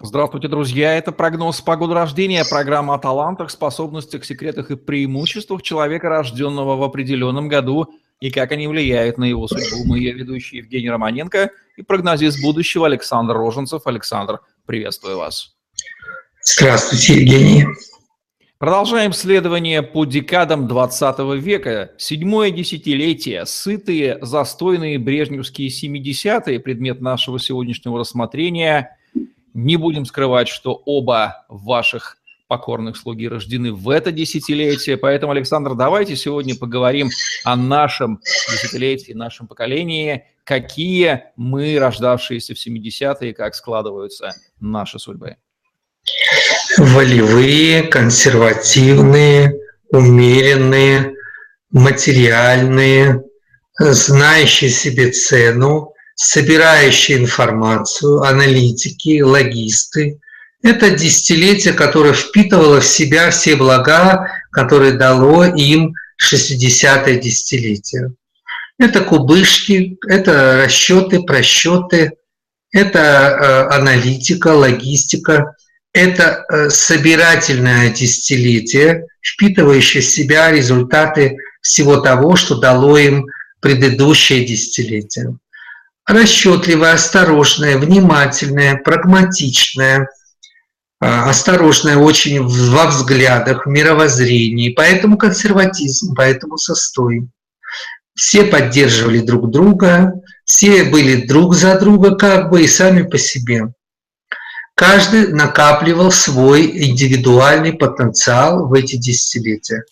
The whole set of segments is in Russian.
Здравствуйте, друзья. Это прогноз погоды рождения, программа о талантах, способностях, секретах и преимуществах человека, рожденного в определенном году, и как они влияют на его судьбу. Мы ее ведущие Евгений Романенко и прогнозист будущего Александр Роженцев. Александр, приветствую вас. Здравствуйте, Евгений. Продолжаем следование по декадам 20 века. Седьмое десятилетие, сытые, застойные брежневские 70-е, предмет нашего сегодняшнего рассмотрения – не будем скрывать, что оба ваших покорных слуги рождены в это десятилетие. Поэтому, Александр, давайте сегодня поговорим о нашем десятилетии, нашем поколении, какие мы, рождавшиеся в 70-е, как складываются наши судьбы. Волевые, консервативные, умеренные, материальные, знающие себе цену, собирающие информацию, аналитики, логисты. Это десятилетие, которое впитывало в себя все блага, которые дало им 60-е десятилетие. Это кубышки, это расчеты, просчеты, это э, аналитика, логистика, это э, собирательное десятилетие, впитывающее в себя результаты всего того, что дало им предыдущее десятилетие расчетливая, осторожная, внимательная, прагматичная, а, осторожная очень во взглядах, мировоззрении. Поэтому консерватизм, поэтому состой. Все поддерживали друг друга, все были друг за друга как бы и сами по себе. Каждый накапливал свой индивидуальный потенциал в эти десятилетия.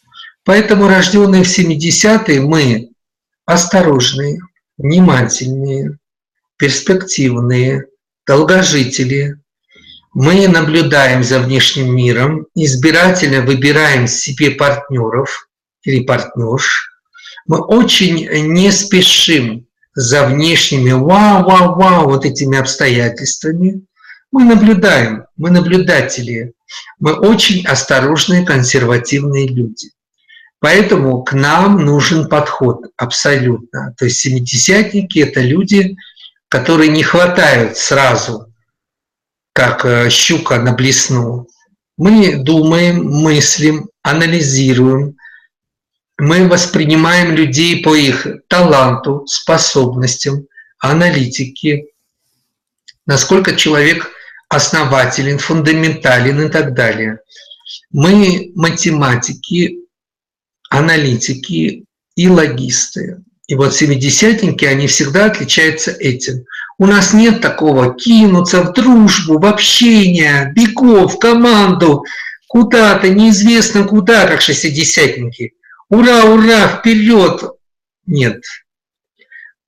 Поэтому рожденные в 70-е мы осторожные, внимательные, перспективные, долгожители. Мы наблюдаем за внешним миром, избирательно выбираем себе партнеров или партнерш. Мы очень не спешим за внешними вау-вау-вау вот этими обстоятельствами. Мы наблюдаем, мы наблюдатели, мы очень осторожные, консервативные люди. Поэтому к нам нужен подход абсолютно. То есть семидесятники – это люди, которые не хватают сразу, как э, щука на блесну. Мы думаем, мыслим, анализируем, мы воспринимаем людей по их таланту, способностям, аналитике, насколько человек основателен, фундаментален и так далее. Мы математики, аналитики и логисты. И вот семидесятники, они всегда отличаются этим. У нас нет такого кинуться в дружбу, в общение, бегов, в команду, куда-то, неизвестно куда, как шестидесятники. Ура, ура, вперед! Нет.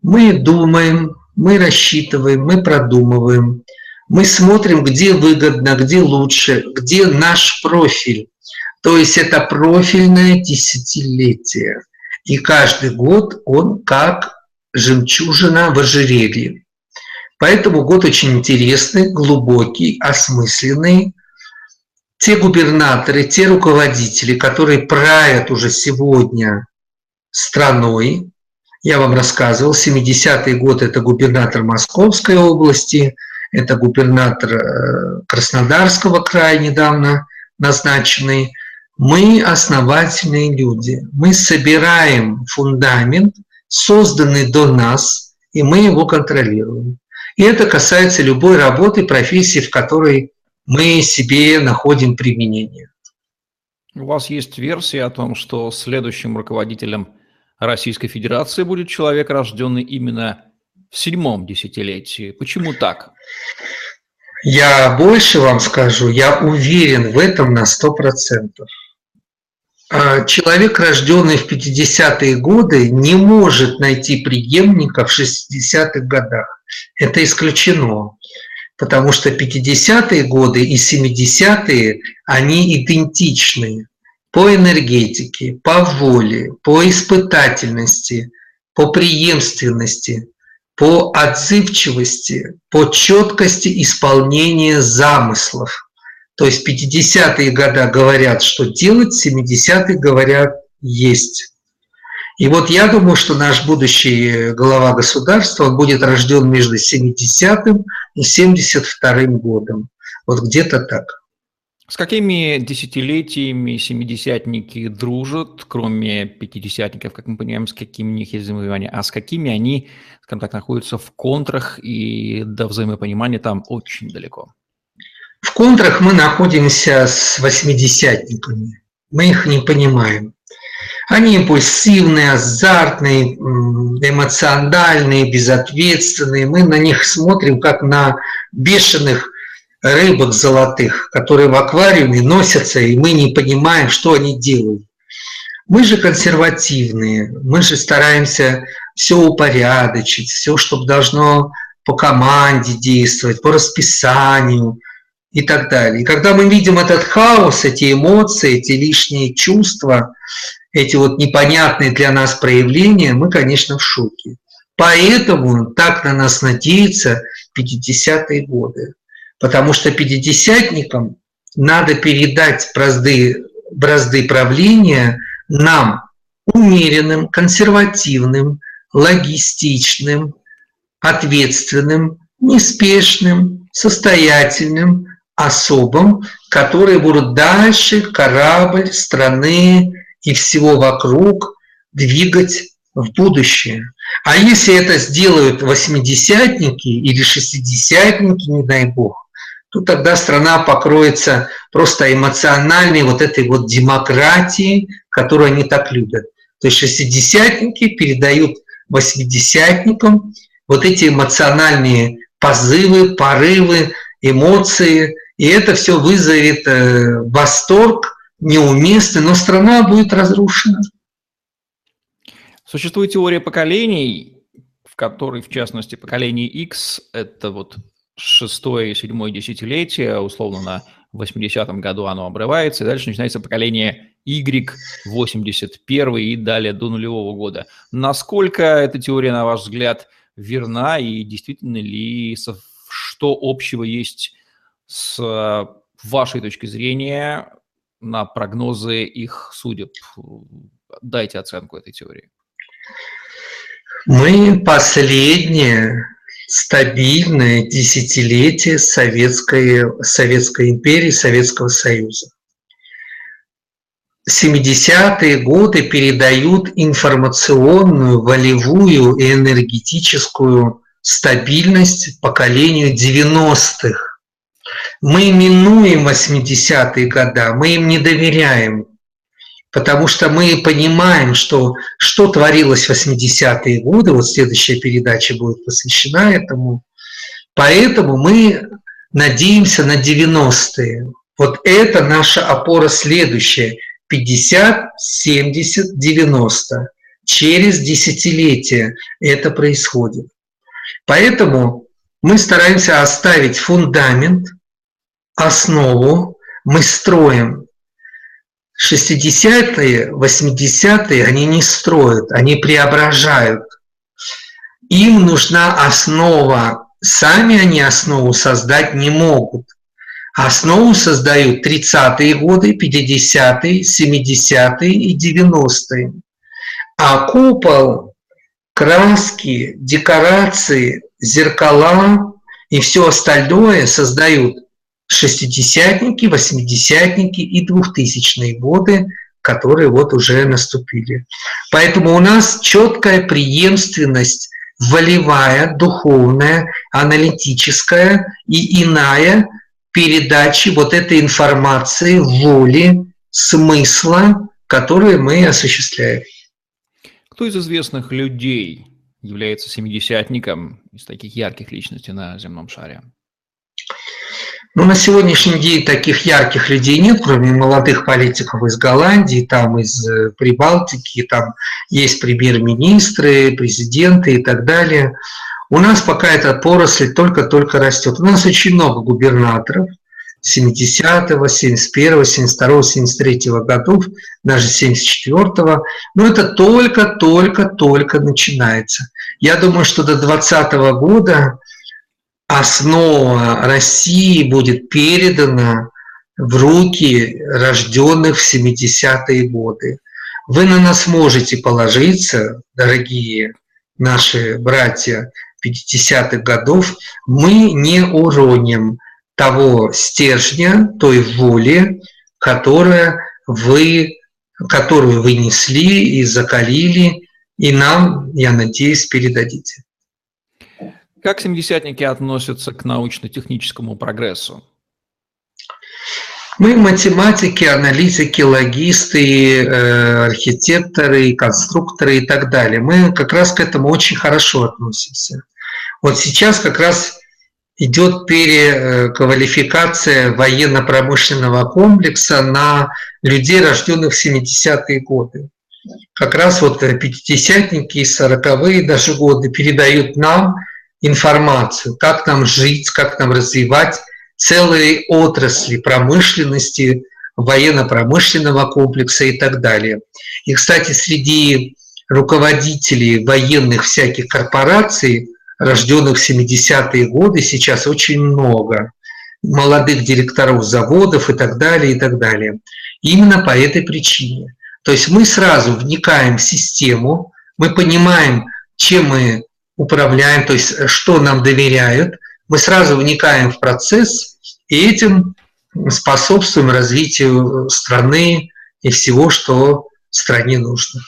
Мы думаем, мы рассчитываем, мы продумываем, мы смотрим, где выгодно, где лучше, где наш профиль. То есть это профильное десятилетие. И каждый год он как жемчужина в ожерелье. Поэтому год очень интересный, глубокий, осмысленный. Те губернаторы, те руководители, которые правят уже сегодня страной, я вам рассказывал, 70-й год – это губернатор Московской области, это губернатор э, Краснодарского края недавно назначенный – мы основательные люди. Мы собираем фундамент, созданный до нас, и мы его контролируем. И это касается любой работы, профессии, в которой мы себе находим применение. У вас есть версия о том, что следующим руководителем Российской Федерации будет человек, рожденный именно в седьмом десятилетии. Почему так? Я больше вам скажу, я уверен в этом на сто процентов. А, человек, рожденный в 50-е годы, не может найти преемника в 60-х годах. Это исключено, потому что 50-е годы и 70-е, они идентичны по энергетике, по воле, по испытательности, по преемственности, по отзывчивости, по четкости исполнения замыслов – то есть 50-е годы говорят, что делать, 70-е говорят есть. И вот я думаю, что наш будущий глава государства, будет рожден между 70-м и 72 годом. Вот где-то так. С какими десятилетиями семидесятники дружат, кроме пятидесятников, как мы понимаем, с какими у них есть взаимопонимание, а с какими они, скажем так, находятся в контрах и до взаимопонимания там очень далеко? В контрах мы находимся с восьмидесятниками. Мы их не понимаем. Они импульсивные, азартные, эмоциональные, безответственные. Мы на них смотрим как на бешеных рыбок золотых, которые в аквариуме носятся, и мы не понимаем, что они делают. Мы же консервативные, мы же стараемся все упорядочить, все, чтобы должно по команде действовать, по расписанию и так далее. И когда мы видим этот хаос, эти эмоции, эти лишние чувства, эти вот непонятные для нас проявления, мы, конечно, в шоке. Поэтому так на нас надеются 50-е годы потому что пятидесятникам надо передать бразды, бразды правления нам, умеренным, консервативным, логистичным, ответственным, неспешным, состоятельным особам, которые будут дальше корабль страны и всего вокруг двигать в будущее. А если это сделают восьмидесятники или шестидесятники, не дай бог, то тогда страна покроется просто эмоциональной вот этой вот демократией, которую они так любят. То есть шестидесятники передают восьмидесятникам вот эти эмоциональные позывы, порывы, эмоции, и это все вызовет э, восторг неуместный, но страна будет разрушена. Существует теория поколений, в которой, в частности, поколение X – это вот шестое и седьмое десятилетие, условно на 80-м году оно обрывается, и дальше начинается поколение Y, 81 и далее до нулевого года. Насколько эта теория, на ваш взгляд, верна и действительно ли, что общего есть с вашей точки зрения на прогнозы их судеб? Дайте оценку этой теории. Мы последние стабильное десятилетие Советской, Советской империи, Советского Союза. 70-е годы передают информационную, волевую и энергетическую стабильность поколению 90-х. Мы минуем 80-е годы, мы им не доверяем потому что мы понимаем, что что творилось в 80-е годы, вот следующая передача будет посвящена этому, поэтому мы надеемся на 90-е. Вот это наша опора следующая, 50, 70, 90. Через десятилетия это происходит. Поэтому мы стараемся оставить фундамент, основу, мы строим 60-е, 80-е они не строят, они преображают. Им нужна основа. Сами они основу создать не могут. Основу создают 30-е годы, 50-е, 70-е и 90-е. А купол, краски, декорации, зеркала и все остальное создают шестидесятники, восьмидесятники и двухтысячные годы, которые вот уже наступили. Поэтому у нас четкая преемственность волевая, духовная, аналитическая и иная передачи вот этой информации, воли, смысла, которые мы осуществляем. Кто из известных людей является семидесятником из таких ярких личностей на земном шаре? Но ну, на сегодняшний день таких ярких людей нет, кроме молодых политиков из Голландии, там из э, Прибалтики, там есть премьер-министры, президенты и так далее. У нас пока эта поросль только-только растет. У нас очень много губернаторов 70-го, 71-го, 72-го, 73-го годов, даже 74-го. Но это только-только-только начинается. Я думаю, что до 2020 года основа России будет передана в руки рожденных в 70-е годы. Вы на нас можете положиться, дорогие наши братья, 50-х годов, мы не уроним того стержня, той воли, которая вы, которую вы несли и закалили, и нам, я надеюсь, передадите. Как семидесятники относятся к научно-техническому прогрессу? Мы математики, аналитики, логисты, э, архитекторы, конструкторы и так далее. Мы как раз к этому очень хорошо относимся. Вот сейчас как раз идет переквалификация военно-промышленного комплекса на людей, рожденных в 70-е годы. Как раз вот пятидесятники и сороковые даже годы передают нам информацию, как нам жить, как нам развивать целые отрасли промышленности, военно-промышленного комплекса и так далее. И, кстати, среди руководителей военных всяких корпораций, рожденных в 70-е годы, сейчас очень много молодых директоров заводов и так далее, и так далее. Именно по этой причине. То есть мы сразу вникаем в систему, мы понимаем, чем мы управляем, то есть что нам доверяют, мы сразу вникаем в процесс и этим способствуем развитию страны и всего, что стране нужно.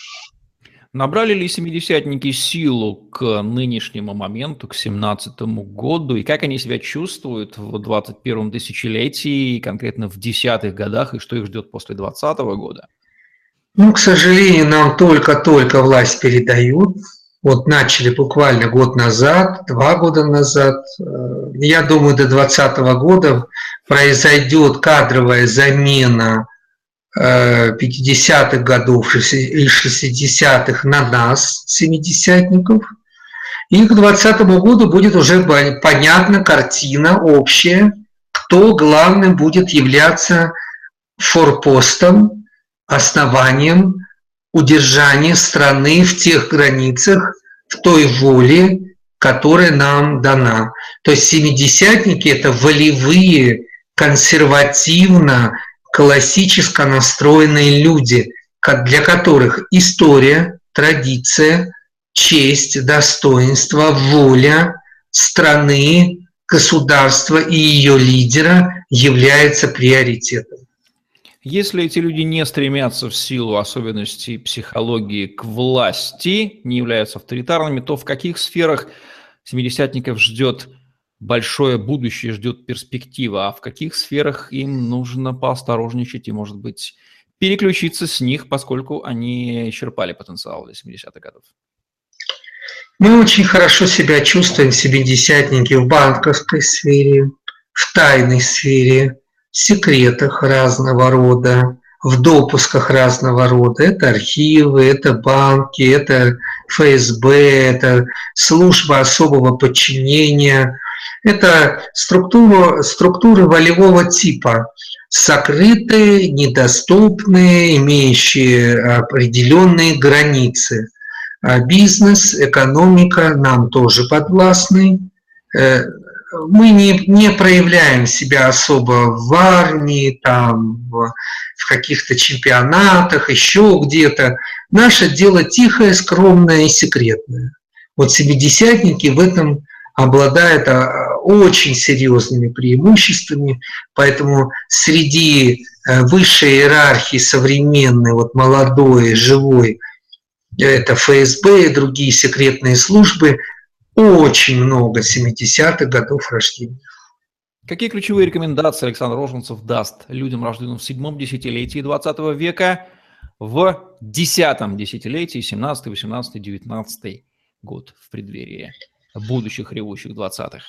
Набрали ли семидесятники силу к нынешнему моменту, к семнадцатому году, и как они себя чувствуют в 21 тысячелетии, конкретно в десятых годах, и что их ждет после двадцатого года? Ну, к сожалению, нам только-только власть передают. Вот начали буквально год назад, два года назад. Э, я думаю, до 2020 года произойдет кадровая замена 50-х э, годов и 60-х на нас, семидесятников. И к 2020 году будет уже понятна картина общая, кто главным будет являться форпостом, основанием удержания страны в тех границах, в той воле, которая нам дана. То есть семидесятники – это волевые, консервативно, классически настроенные люди, для которых история, традиция, честь, достоинство, воля страны, государства и ее лидера является приоритетом. Если эти люди не стремятся в силу особенностей психологии к власти, не являются авторитарными, то в каких сферах семидесятников ждет большое будущее, ждет перспектива, а в каких сферах им нужно поосторожничать и, может быть, переключиться с них, поскольку они исчерпали потенциал для 70-х годов? Мы очень хорошо себя чувствуем, семидесятники, в банковской сфере, в тайной сфере, секретах разного рода, в допусках разного рода. Это архивы, это банки, это ФСБ, это служба особого подчинения, это структура, структуры волевого типа, сокрытые, недоступные, имеющие определенные границы. А бизнес, экономика нам тоже подвластны, э, мы не, не проявляем себя особо в армии, там, в, в каких-то чемпионатах, еще где-то. Наше дело тихое, скромное и секретное. Вот семидесятники в этом обладают а, очень серьезными преимуществами, поэтому среди э, высшей иерархии современной, вот молодой, живой, это ФСБ и другие секретные службы – очень много 70-х годов рождения. Какие ключевые рекомендации Александр Роженцев даст людям, рожденным в седьмом десятилетии 20 века, в десятом десятилетии, 17, 18, 19 год в преддверии будущих ревущих 20-х?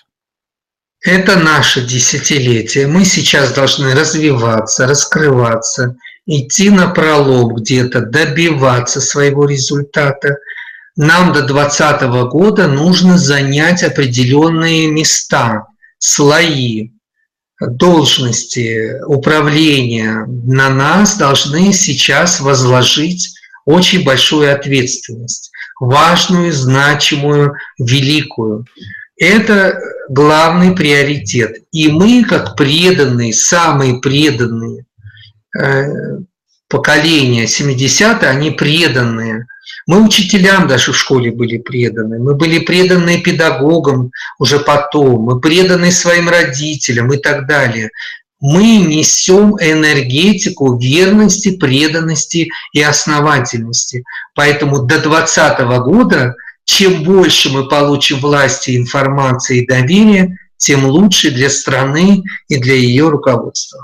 Это наше десятилетие. Мы сейчас должны развиваться, раскрываться, идти на пролом где-то, добиваться своего результата – нам до 2020 года нужно занять определенные места, слои, должности управления. На нас должны сейчас возложить очень большую ответственность, важную, значимую, великую. Это главный приоритет. И мы, как преданные, самые преданные, поколение 70-е, они преданные. Мы учителям даже в школе были преданы, мы были преданы педагогам уже потом, мы преданы своим родителям и так далее. Мы несем энергетику верности, преданности и основательности. Поэтому до 2020 года, чем больше мы получим власти, информации и доверия, тем лучше для страны и для ее руководства.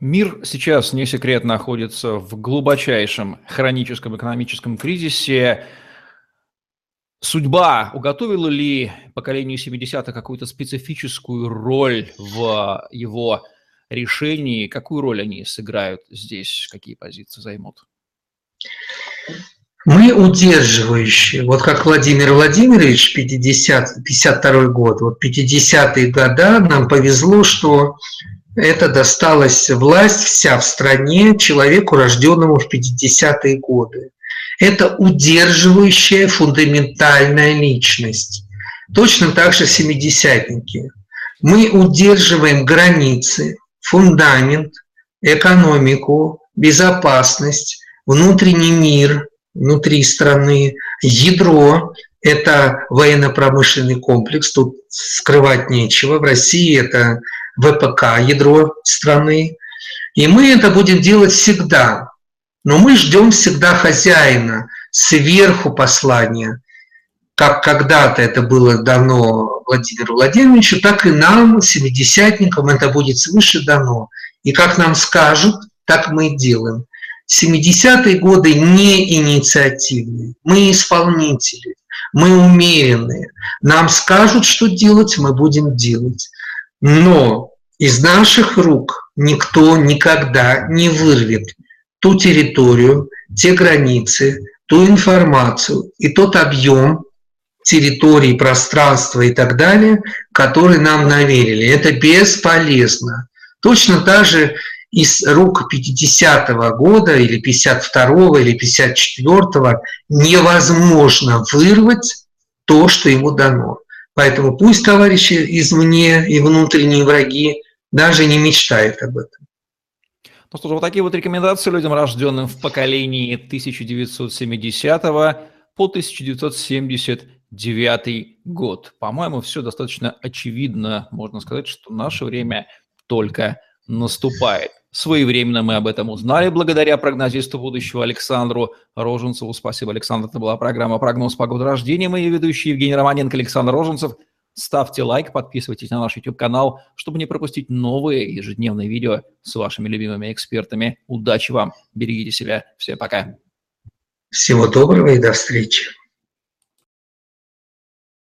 Мир сейчас, не секрет, находится в глубочайшем хроническом экономическом кризисе. Судьба уготовила ли поколению 70-х какую-то специфическую роль в его решении? Какую роль они сыграют здесь? Какие позиции займут? Мы удерживающие, вот как Владимир Владимирович, 50, 52 год, вот 50-е годы нам повезло, что это досталась власть вся в стране человеку, рожденному в 50-е годы. Это удерживающая фундаментальная личность. Точно так же семидесятники. Мы удерживаем границы, фундамент, экономику, безопасность, внутренний мир внутри страны, ядро – это военно-промышленный комплекс, тут скрывать нечего. В России это ВПК, ядро страны. И мы это будем делать всегда. Но мы ждем всегда хозяина, сверху послания. Как когда-то это было дано Владимиру Владимировичу, так и нам, семидесятникам, это будет свыше дано. И как нам скажут, так мы и делаем. 70-е годы не инициативные, мы исполнители, мы умеренные. Нам скажут, что делать, мы будем делать. Но из наших рук никто никогда не вырвет ту территорию, те границы, ту информацию и тот объем территории, пространства и так далее, который нам наверили. Это бесполезно. Точно так же из рук 50-го года или 52-го или 54-го невозможно вырвать то, что ему дано. Поэтому пусть товарищи извне и внутренние враги даже не мечтают об этом. Ну что ж, вот такие вот рекомендации людям, рожденным в поколении 1970 по 1979 год. По-моему, все достаточно очевидно. Можно сказать, что наше время только наступает. Своевременно мы об этом узнали благодаря прогнозисту будущего Александру Роженцеву. Спасибо, Александр. Это была программа «Прогноз погоды рождения». Мы ее ведущие Евгений Романенко, Александр Роженцев. Ставьте лайк, подписывайтесь на наш YouTube-канал, чтобы не пропустить новые ежедневные видео с вашими любимыми экспертами. Удачи вам, берегите себя. Всем пока. Всего доброго и до встречи.